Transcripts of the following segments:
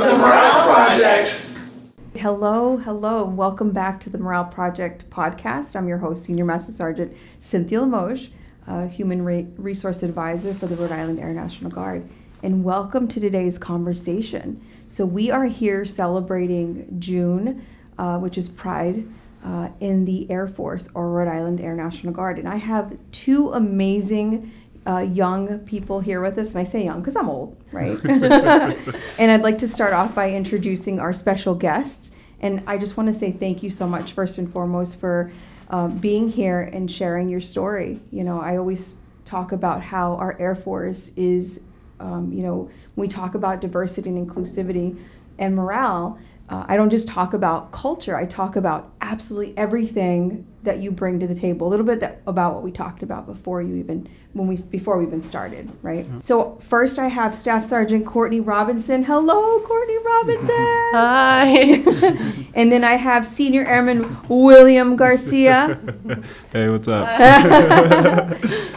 The Morale Project. Hello, hello, and welcome back to the Morale Project podcast. I'm your host, Senior Master Sergeant Cynthia Limoges, uh, Human Re- Resource Advisor for the Rhode Island Air National Guard. And welcome to today's conversation. So, we are here celebrating June, uh, which is Pride, uh, in the Air Force or Rhode Island Air National Guard. And I have two amazing uh, young people here with us. And I say young because I'm old, right? and I'd like to start off by introducing our special guest. And I just want to say thank you so much, first and foremost, for uh, being here and sharing your story. You know, I always talk about how our Air Force is, um, you know, we talk about diversity and inclusivity and morale, uh, I don't just talk about culture, I talk about absolutely everything that you bring to the table. A little bit that, about what we talked about before you even when we before we even started, right? Yeah. So first, I have Staff Sergeant Courtney Robinson. Hello, Courtney Robinson. Hi. and then I have Senior Airman William Garcia. hey, what's up?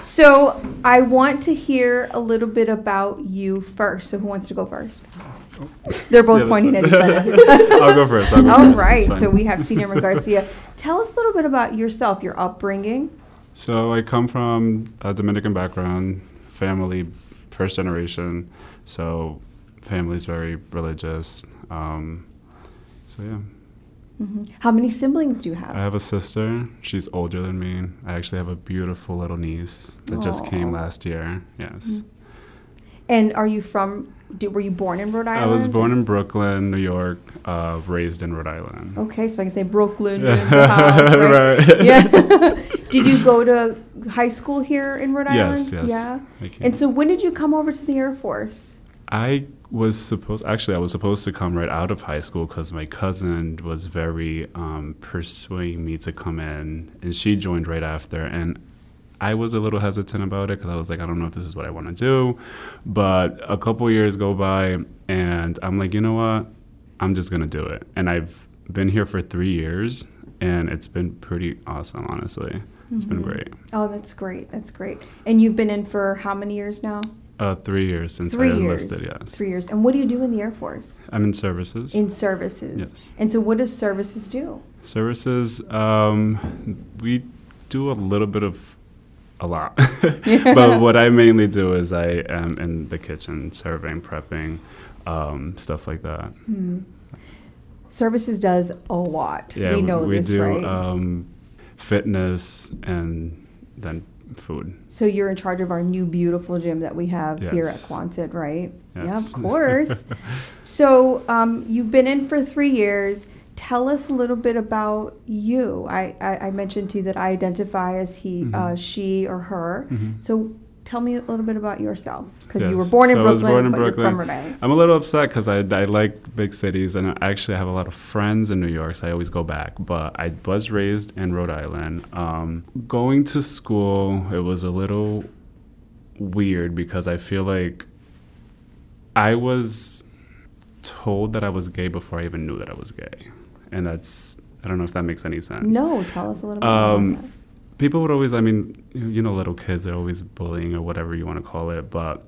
so I want to hear a little bit about you first. So who wants to go first? They're both yeah, pointing at each other. I'll go first. I'll go All first. right. So we have Senior Garcia. Tell us a little bit about yourself, your upbringing. So I come from a Dominican background, family, first generation. So family's very religious. Um, so yeah. Mm-hmm. How many siblings do you have? I have a sister. She's older than me. I actually have a beautiful little niece that Aww. just came last year. Yes. Mm-hmm. And are you from did, were you born in Rhode Island? I was born in Brooklyn, New York, uh, raised in Rhode Island. Okay, so I can say Brooklyn, house, right? right. Yeah. did you go to high school here in Rhode Island? Yes, yes. Yeah. And so when did you come over to the Air Force? I was supposed actually I was supposed to come right out of high school because my cousin was very um, persuading me to come in, and she joined right after, and I was a little hesitant about it because I was like, I don't know if this is what I want to do. But a couple years go by, and I'm like, you know what? I'm just gonna do it. And I've been here for three years, and it's been pretty awesome. Honestly, it's mm-hmm. been great. Oh, that's great. That's great. And you've been in for how many years now? Uh, three years since three I enlisted. Years. Yes. Three years. And what do you do in the Air Force? I'm in services. In services. Yes. And so, what does services do? Services. Um, we do a little bit of a lot. but what I mainly do is I am in the kitchen serving, prepping, um, stuff like that. Hmm. Services does a lot. Yeah, we know we this, do right? um, fitness and then food. So you're in charge of our new beautiful gym that we have yes. here at Quonset, right? Yes. Yeah, of course. so um, you've been in for three years tell us a little bit about you. I, I, I mentioned to you that I identify as he, mm-hmm. uh, she, or her. Mm-hmm. So tell me a little bit about yourself because yes. you were born in Brooklyn, I was born in Brooklyn. I'm a little upset because I, I like big cities and I actually have a lot of friends in New York, so I always go back. But I was raised in Rhode Island. Um, going to school, it was a little weird because I feel like I was told that I was gay before I even knew that I was gay and that's I don't know if that makes any sense. No, tell us a little bit um, about that. People would always, I mean, you know, little kids are always bullying or whatever you want to call it, but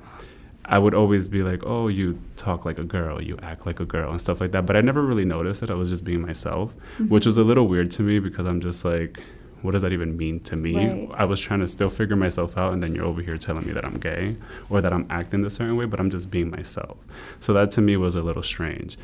I would always be like, oh, you talk like a girl, you act like a girl, and stuff like that. But I never really noticed it. I was just being myself, mm-hmm. which was a little weird to me because I'm just like, what does that even mean to me? Right. I was trying to still figure myself out, and then you're over here telling me that I'm gay or that I'm acting a certain way, but I'm just being myself. So that to me was a little strange.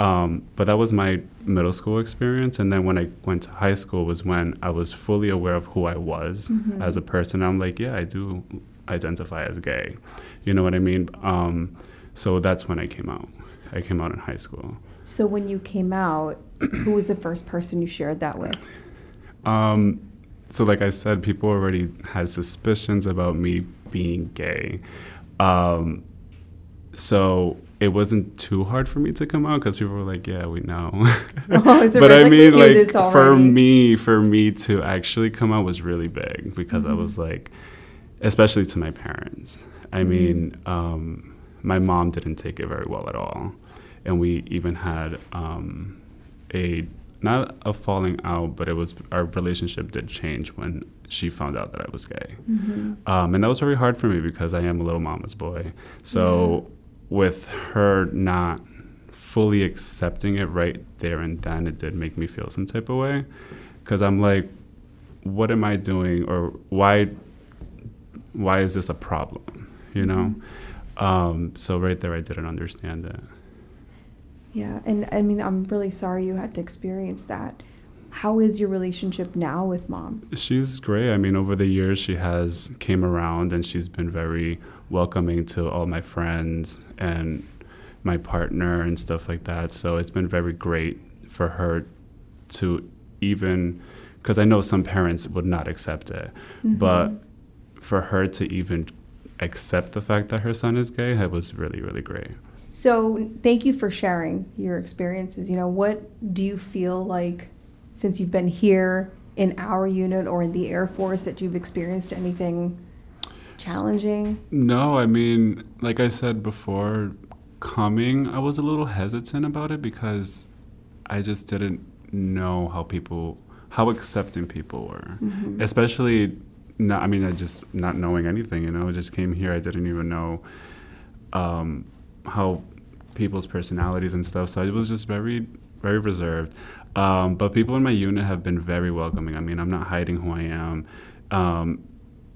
Um, but that was my middle school experience. And then when I went to high school was when I was fully aware of who I was mm-hmm. as a person. I'm like, yeah, I do identify as gay. You know what I mean? Um, so that's when I came out. I came out in high school. So when you came out, who was the first person you shared that with? Um, so like I said, people already had suspicions about me being gay. Um, so it wasn't too hard for me to come out because people were like, "Yeah, we know." Oh, but I mean, like for me, for me to actually come out was really big because mm-hmm. I was like, especially to my parents. I mm-hmm. mean, um, my mom didn't take it very well at all, and we even had um, a not a falling out, but it was our relationship did change when she found out that I was gay, mm-hmm. um, and that was very hard for me because I am a little mama's boy. So. With her not fully accepting it right there and then, it did make me feel some type of way. Because I'm like, what am I doing, or why? Why is this a problem? You know. Um, so right there, I didn't understand it. Yeah, and I mean, I'm really sorry you had to experience that. How is your relationship now with mom? She's great. I mean, over the years, she has came around and she's been very welcoming to all my friends and my partner and stuff like that. So it's been very great for her to even, because I know some parents would not accept it, mm-hmm. but for her to even accept the fact that her son is gay, it was really, really great. So, thank you for sharing your experiences. You know, what do you feel like since you've been here in our unit or in the Air Force that you've experienced anything challenging? No, I mean, like I said before, coming, I was a little hesitant about it because I just didn't know how people, how accepting people were. Mhm. Especially, not, I mean, I just not knowing anything, you know, I just came here, I didn't even know um, how people's personalities and stuff. So I was just very, very reserved. Um, but people in my unit have been very welcoming. I mean, I'm not hiding who I am. Um,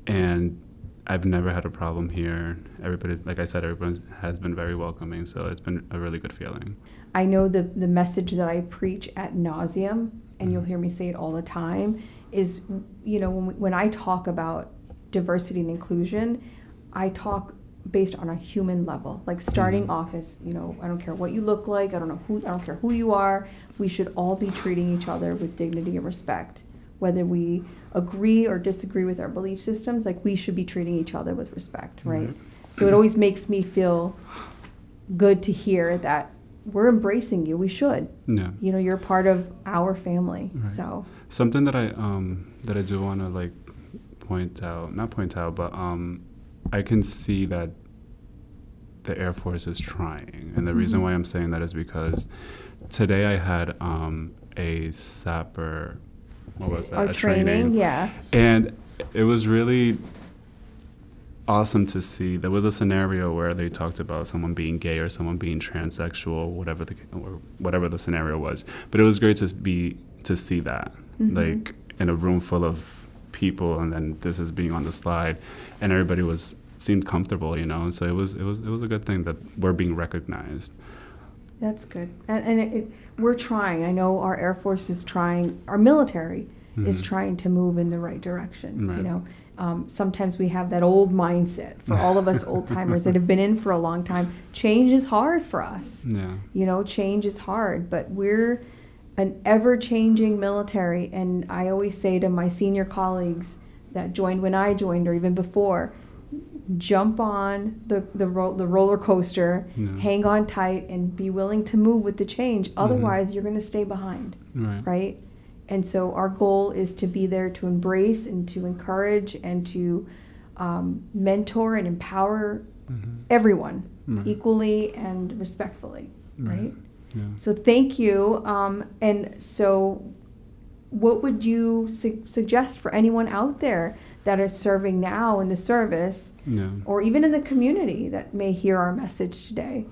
and I've never had a problem here. Everybody, like I said, everyone has been very welcoming. So it's been a really good feeling. I know the, the message that I preach at nauseum, and you'll mm-hmm. hear me say it all the time, is, you know, when, we, when I talk about diversity and inclusion, I talk based on a human level. Like starting mm-hmm. off as, you know, I don't care what you look like, I don't know who, I don't care who you are. We should all be treating each other with dignity and respect. Whether we agree or disagree with our belief systems, like we should be treating each other with respect, right? Right. So it always makes me feel good to hear that we're embracing you. We should. Yeah. You know, you're part of our family. Right. So Something that I um that I do want to like point out, not point out, but um I can see that the Air Force is trying, and the reason Mhm. why I'm saying that is because today I had um a SAPR, what was that? our a training, yeah. and it was really awesome to see. There was a scenario where they talked about someone being gay or someone being transsexual, whatever the or whatever the scenario was. But it was great to be to see that, Mhm. like in a room full of people, and then this is being on the slide, and everybody was seemed comfortable, you know. And so it was it was it was a good thing that we're being recognized. That's good. And, and it, it, we're trying. I know our Air Force is trying, our military is Mhm. trying to move in the right direction. You know, um, sometimes we have that old mindset for all of us old timers that have been in for a long time. Change is hard for us. Yeah. You know, change is hard, but we're an ever changing military. And I always say to my senior colleagues that joined when I joined or even before, jump on the, the, ro- the roller coaster, Yeah. hang on tight, and be willing to move with the change. Otherwise, you're going to stay behind, Right. right? And so, our goal is to be there to embrace and to encourage and to um, mentor and empower Mhm. everyone Right. equally and respectfully, right? Right. Yeah. So thank you. Um, and so, what would you su- suggest for anyone out there that is serving now in the service, Yeah. or even in the community that may hear our message today,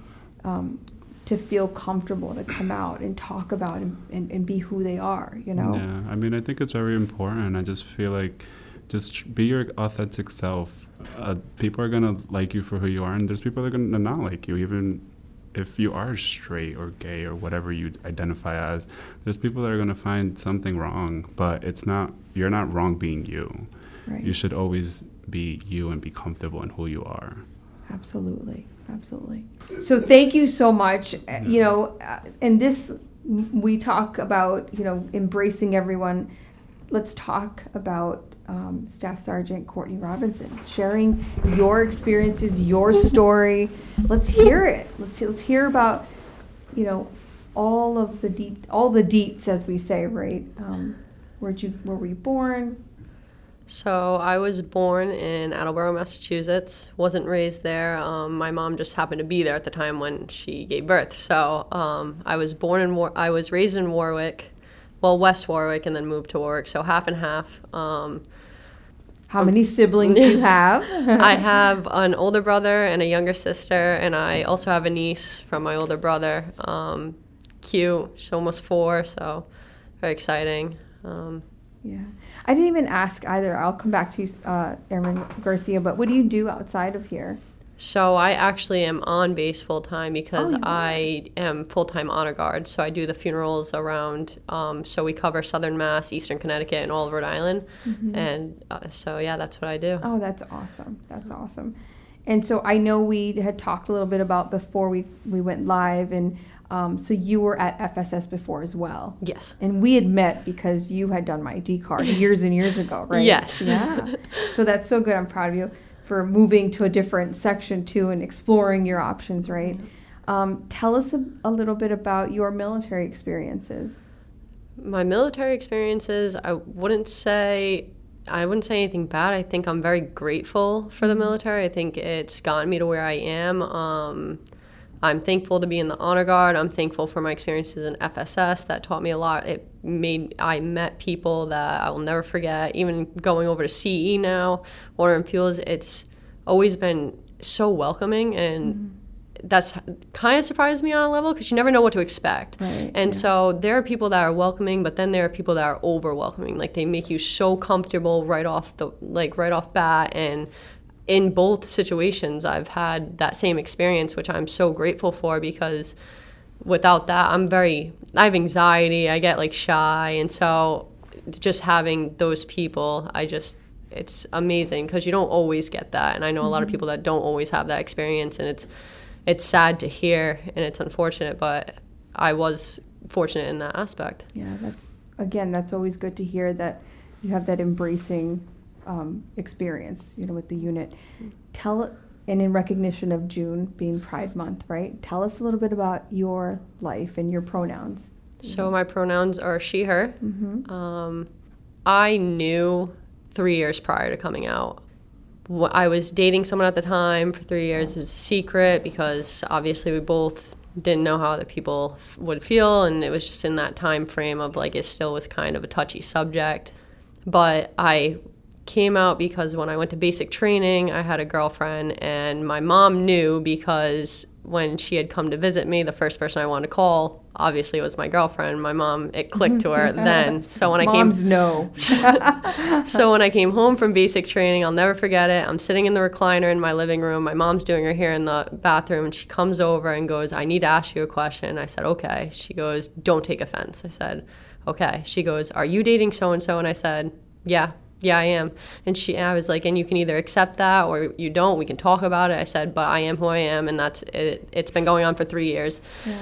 um, to feel comfortable to come out and talk about and, and, and be who they are? You know. Yeah, I mean, I think it's very important. I just feel like just be your authentic self. Uh, people are gonna like you for who you are, and there's people that are gonna not like you, even if you are straight or gay or whatever you identify as. There's people that are gonna find something wrong, but it's not. You're not wrong being you. Right. You should always be you and be comfortable in who you are. Absolutely, absolutely. So thank you so much. Uh, You know, uh, and this we talk about you know embracing everyone. Let's talk about um, Staff Sergeant Courtney Robinson sharing your experiences, your story. Let's hear it. Let's let's hear about you know all of the deep all the deets as we say, right? Um, where'd you where were you born? So I was born in Attleboro, Massachusetts. wasn't raised there. Um, my mom just happened to be there at the time when she gave birth. So um, I was born in War- I was raised in Warwick, well West Warwick, and then moved to Warwick. So half and half. Um, How many siblings do you have? I have an older brother and a younger sister, and I also have a niece from my older brother. Um, cute. She's almost four, so very exciting. Um, yeah. I didn't even ask either. I'll come back to you, uh, Airman Garcia, but what do you do outside of here? So I actually am on base full time because Oh, I am full time honor guard. So I do the funerals around. Um, so we cover Southern Mass, Eastern Connecticut, and all of Rhode Island. And uh, so yeah, that's what I do. Oh, that's awesome. That's awesome. And so I know we had talked a little bit about before we, we went live, and um, so you were at FSS before as well. Yes. And we had met because you had done my D card years and years ago, right? Yes. Yeah. So that's so good. I'm proud of you for moving to a different section too and exploring your options, right? Um, tell us a, a little bit about your military experiences. My military experiences, I wouldn't say I wouldn't say anything bad. I think I'm very grateful for the military. I think it's gotten me to where I am. Um, I'm thankful to be in the honor guard. I'm thankful for my experiences in FSS. That taught me a lot. It made I met people that I will never forget. Even going over to CE now, water and fuels, it's always been so welcoming and mm-hmm. that's kind of surprised me on a level because you never know what to expect. Right, and yeah. so there are people that are welcoming, but then there are people that are over welcoming. Like they make you so comfortable right off the like right off bat. And in both situations, I've had that same experience, which I'm so grateful for because without that, I'm very I have anxiety. I get like shy, and so just having those people, I just it's amazing because you don't always get that. And I know a lot of mm-hmm. people that don't always have that experience, and it's it's sad to hear and it's unfortunate, but I was fortunate in that aspect. Yeah, that's again, that's always good to hear that you have that embracing um, experience, you know, with the unit. Tell and in recognition of June being Pride Month, right? Tell us a little bit about your life and your pronouns. So my pronouns are she, her. Mm-hmm. Um, I knew three years prior to coming out. I was dating someone at the time for three years. It was a secret because obviously we both didn't know how other people f- would feel, and it was just in that time frame of like it still was kind of a touchy subject. But I came out because when I went to basic training, I had a girlfriend, and my mom knew because when she had come to visit me, the first person I wanted to call obviously was my girlfriend. My mom, it clicked to her then. So when I came Moms know. so when I came home from basic training, I'll never forget it. I'm sitting in the recliner in my living room. My mom's doing her hair in the bathroom, and she comes over and goes, "I need to ask you a question." I said, "Okay." She goes, "Don't take offense." I said, "Okay." She goes, "Are you dating so and so?" And I said, "Yeah." Yeah, I am. And she and I was like, and you can either accept that or you don't. We can talk about it. I said, but I am who I am and that's it. It's been going on for 3 years. Yeah.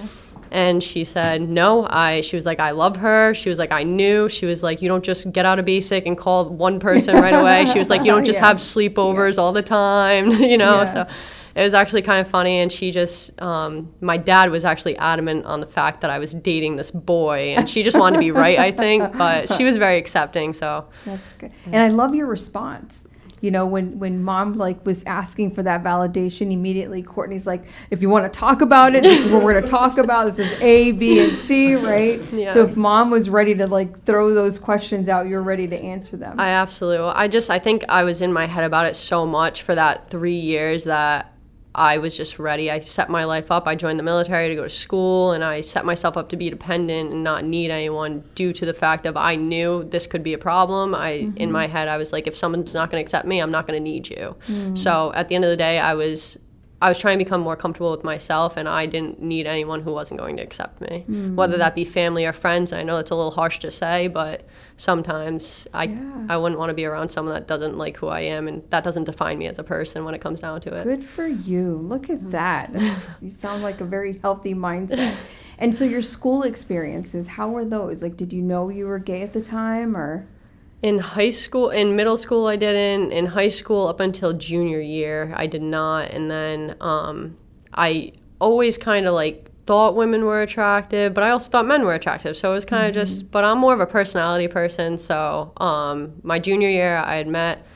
And she said, no, I, she was like, I love her. She was like, I knew. She was like, you don't just get out of basic and call one person right away. She was like, you don't just Yeah. have sleepovers all the time, you know? Yeah. So it was actually kind of funny. And she just, um, my dad was actually adamant on the fact that I was dating this boy. And she just wanted to be right, I think. But she was very accepting. So That's good. And I love your response. You know, when when mom like was asking for that validation, immediately Courtney's like, if you want to talk about it, this is what we're going to talk about. This is A, B, and C, right? Yeah. So if mom was ready to like throw those questions out, you're ready to answer them. I absolutely. I just I think I was in my head about it so much for that three years that I was just ready. I set my life up. I joined the military to go to school, and I set myself up to be dependent and not need anyone due to the fact of I knew this could be a problem. I in mm-hmm. my head I was like, if someone's not going to accept me, I'm not going to need you. Mm. So at the end of the day, I was. I was trying to become more comfortable with myself, and I didn't need anyone who wasn't going to accept me, hmm. whether that be family or friends. I know that's a little harsh to say, but sometimes I Yeah. I wouldn't want to be around someone that doesn't like who I am, and that doesn't define me as a person when it comes down to it. Good for you. Look at mm-hmm. that. you sound like a very healthy mindset. And so your school experiences, how were those? Like, did you know you were gay at the time, or? In high school, in middle school, I didn't. In high school, up until junior year, I did not. And then um, I always kind of like thought women were attractive, but I also thought men were attractive. So it was kind of just, but I'm more of a personality person. So um, my junior year, I had met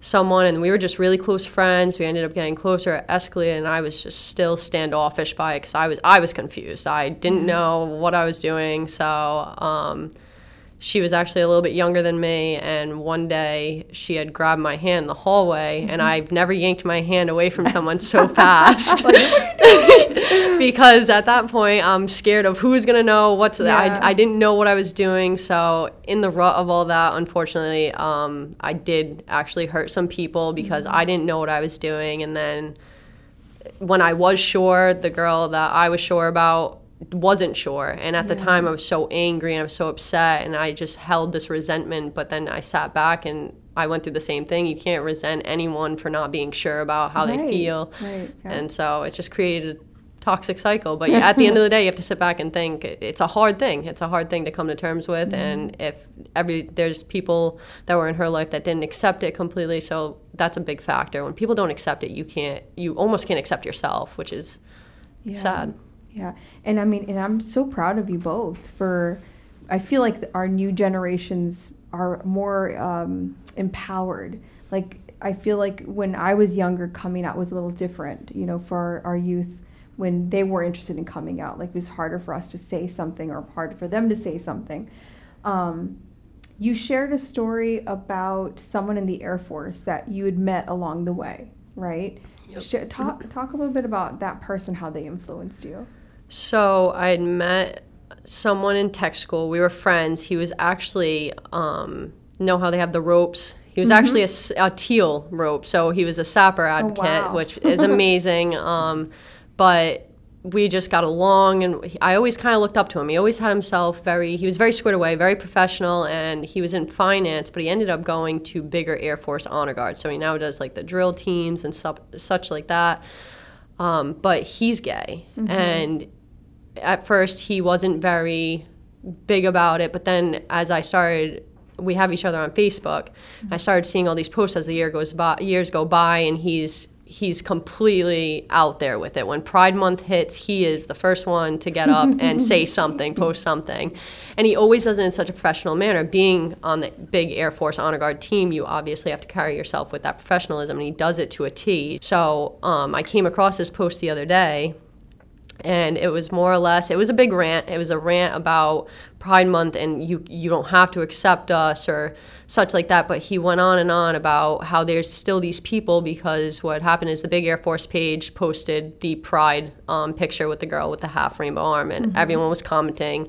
someone and we were just really close friends. We ended up getting closer, it escalated, and I was just still standoffish by it because I was I was confused. I didn't know what I was doing. So um, she was actually a little bit younger than me and one day she had grabbed my hand in the hallway and i've never yanked my hand away from someone so fast. Because at that point i'm scared of who's going to know what's Yeah. I, I didn't know what i was doing so in the rut of all that unfortunately um, i did actually hurt some people because i didn't know what i was doing and then when I was sure, the girl that I was sure about wasn't sure. And at the time, I was so angry and I was so upset, and I just held this resentment. But then I sat back and I went through the same thing. You can't resent anyone for not being sure about how they feel. right, yeah. And so it just created a toxic cycle. But yeah, at the end of the day, you have to sit back and think it's a hard thing. It's a hard thing to come to terms with. Mm-hmm. And if every there's people that were in her life that didn't accept it completely, so that's a big factor. When people don't accept it, you can't. You almost can't accept yourself, which is Yeah. sad. Yeah, and I mean, and I'm so proud of you both for. I feel like our new generations are more um, empowered. Like I feel like when I was younger, coming out was a little different. You know, for our, our youth, when they were interested in coming out, like it was harder for us to say something or harder for them to say something. Um, you shared a story about someone in the Air Force that you had met along the way, right? Yep. Sh- talk talk a little bit about that person, how they influenced you. So I had met someone in tech school. We were friends. He was actually, um, know how they have the ropes. He was actually a teal rope, so he was a SAPR advocate, wow. which is amazing. um, but we just got along, and I always kind of looked up to him. He always had himself very. He was very squared away, very professional, and he was in finance. But he ended up going to bigger Air Force honor guard. So he now does like the drill teams and sup, such like that. Um, but he's gay, and at first he wasn't very big about it but then as i started we have each other on facebook. I started seeing all these posts as the year goes by years go by and he's he's completely out there with it. When pride month hits he is the first one to get up and say something post something. And he always does it in such a professional manner. Being on the big air force honor guard team you obviously have to carry yourself with that professionalism and he does it to a t. So um, i came across this post the other day and it was more or less it was a big rant. It was a rant about pride month and you you don't have to accept us or such like that but he went on and on about how there's still these people because what happened is the big air force page posted the pride um, picture with the girl with the half rainbow arm and everyone was commenting.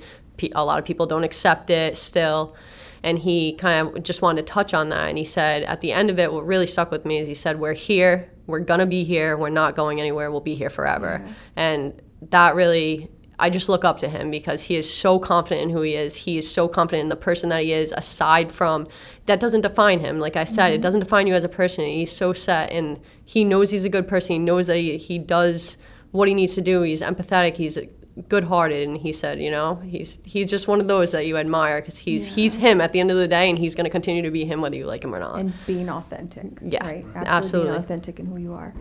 A lot of people don't accept it still. And he kind of just wanted to touch on that and he said at the end of it what really stuck with me is he said we're here. We're gonna be here. We're not going anywhere. We'll be here forever. And that really i just look up to him because he is so confident in who he is he is so confident in the person that he is aside from that doesn't define him like i said it mm-hmm. doesn't define you as a person he's so set and he knows he's a good person he knows that he, he does what he needs to do he's empathetic he's good-hearted and he said you know he's he's just one of those that you admire because he's he's him at the end of the day and he's going to continue to be him whether you like him or not and being authentic. Yeah, right? absolutely. Being authentic in who you are.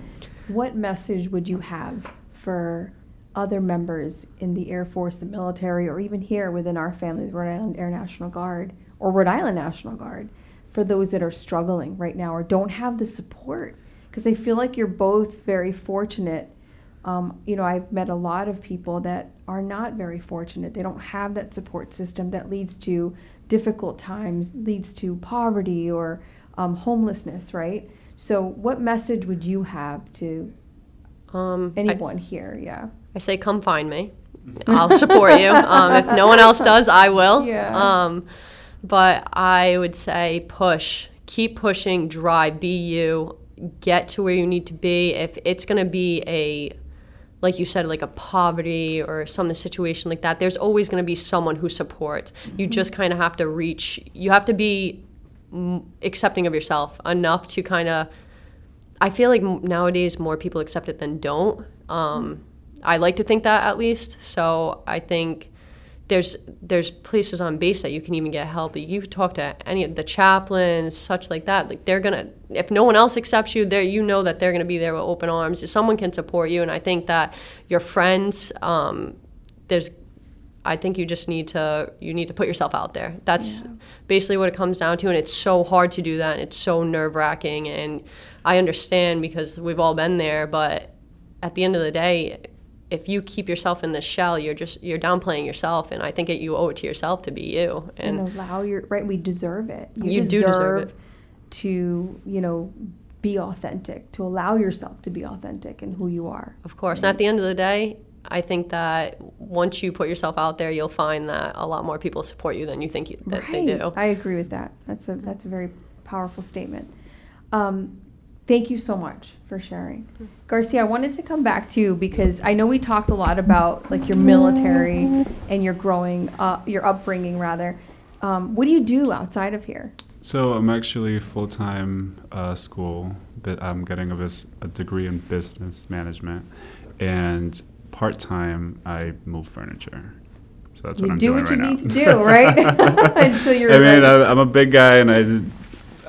What message would you have for other members in the Air Force, the military, or even here within our family, the Rhode Island Air National Guard or Rhode Island National Guard, for those that are struggling right now or don't have the support? Because I feel like you're both very fortunate. Um, you know, I've met a lot of people that are not very fortunate. They don't have that support system that leads to difficult times, leads to poverty or um, homelessness, right? So, what message would you have to um, I- anyone here? Yeah. I say, come find me. I'll support you. Um, if no one else does, I will. Yeah. Um, but I would say push. Keep pushing. Drive. Be you. Get to where you need to be. If it's going to be a, like you said, like a poverty or some situation like that, there's always going to be someone who supports. You just kind of have to reach. You have to be accepting of yourself enough to kind of I feel like nowadays more people accept it than don't. Um, I like to think that at least. So I think there's there's places on base that you can even get help. You talk to any of the chaplains, such like that. Like they're gonna, if no one else accepts you, there you know that they're gonna be there with open arms. Someone can support you, and I think that your friends, um, there's I think you just need to you need to put yourself out there. That's basically what it comes down to, and it's so hard to do that. And it's so nerve wracking, and I understand because we've all been there. But at the end of the day, if you keep yourself in this shell, you're just you're downplaying yourself, and I think it, you owe it to yourself to be you. and, And, allow your right we deserve it You do deserve it. to you know be authentic to allow yourself to be authentic in who you are of course, and at the end of the day, I think that once you put yourself out there, you'll find that a lot more people support you than you think you, that they do. i agree with that that's a that's a very powerful statement um, thank you so much for sharing garcia i wanted to come back to you because i know we talked a lot about like your military and your growing uh, your upbringing rather um, what do you do outside of here So I'm actually full time uh, school, but I'm getting a, bus- a degree in business management, and part time I move furniture. So that's what I'm doing. do doing what right you now. need to do right until you're I mean, like- I'm a big guy, and I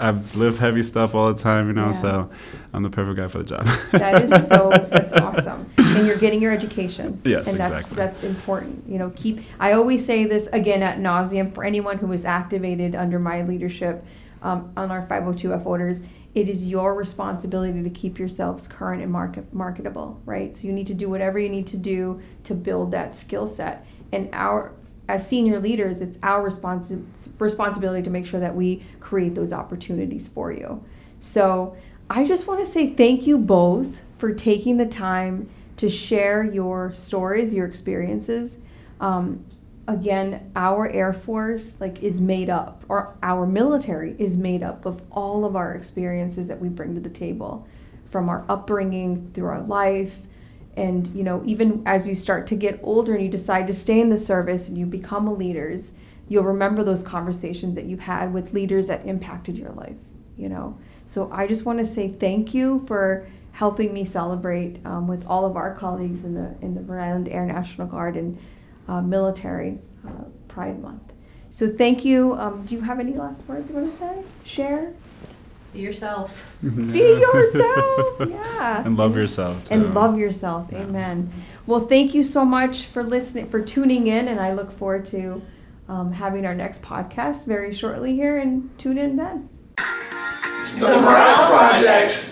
I live heavy stuff all the time, you know. Yeah. So I'm the perfect guy for the job. That is so. That's awesome, and you're getting your education. Yes, and that's exactly. that's important. You know, keep. I always say this again at nauseum for anyone who is activated under my leadership um, on our 502f orders. It is your responsibility to keep yourselves current and market, marketable, right? So you need to do whatever you need to do to build that skill set. And our as senior leaders, it's our responsi- responsibility to make sure that we create those opportunities for you. So I just want to say thank you both for taking the time to share your stories, your experiences. Um, again, our Air Force like is made up, or our military is made up of all of our experiences that we bring to the table, from our upbringing through our life, and you know even as you start to get older and you decide to stay in the service and you become a leaders, you'll remember those conversations that you've had with leaders that impacted your life. You know, so I just want to say thank you for helping me celebrate um, with all of our colleagues in the in the Rhode Island Air National Guard and uh, military uh, Pride Month. So thank you. Um, do you have any last words you want to say? Share. Be yourself. Be yourself. Yeah. and love yourself. And love yourself. Yeah. Amen. Well, thank you so much for listening, for tuning in, and I look forward to um, having our next podcast very shortly here. And tune in then. The Morale Project.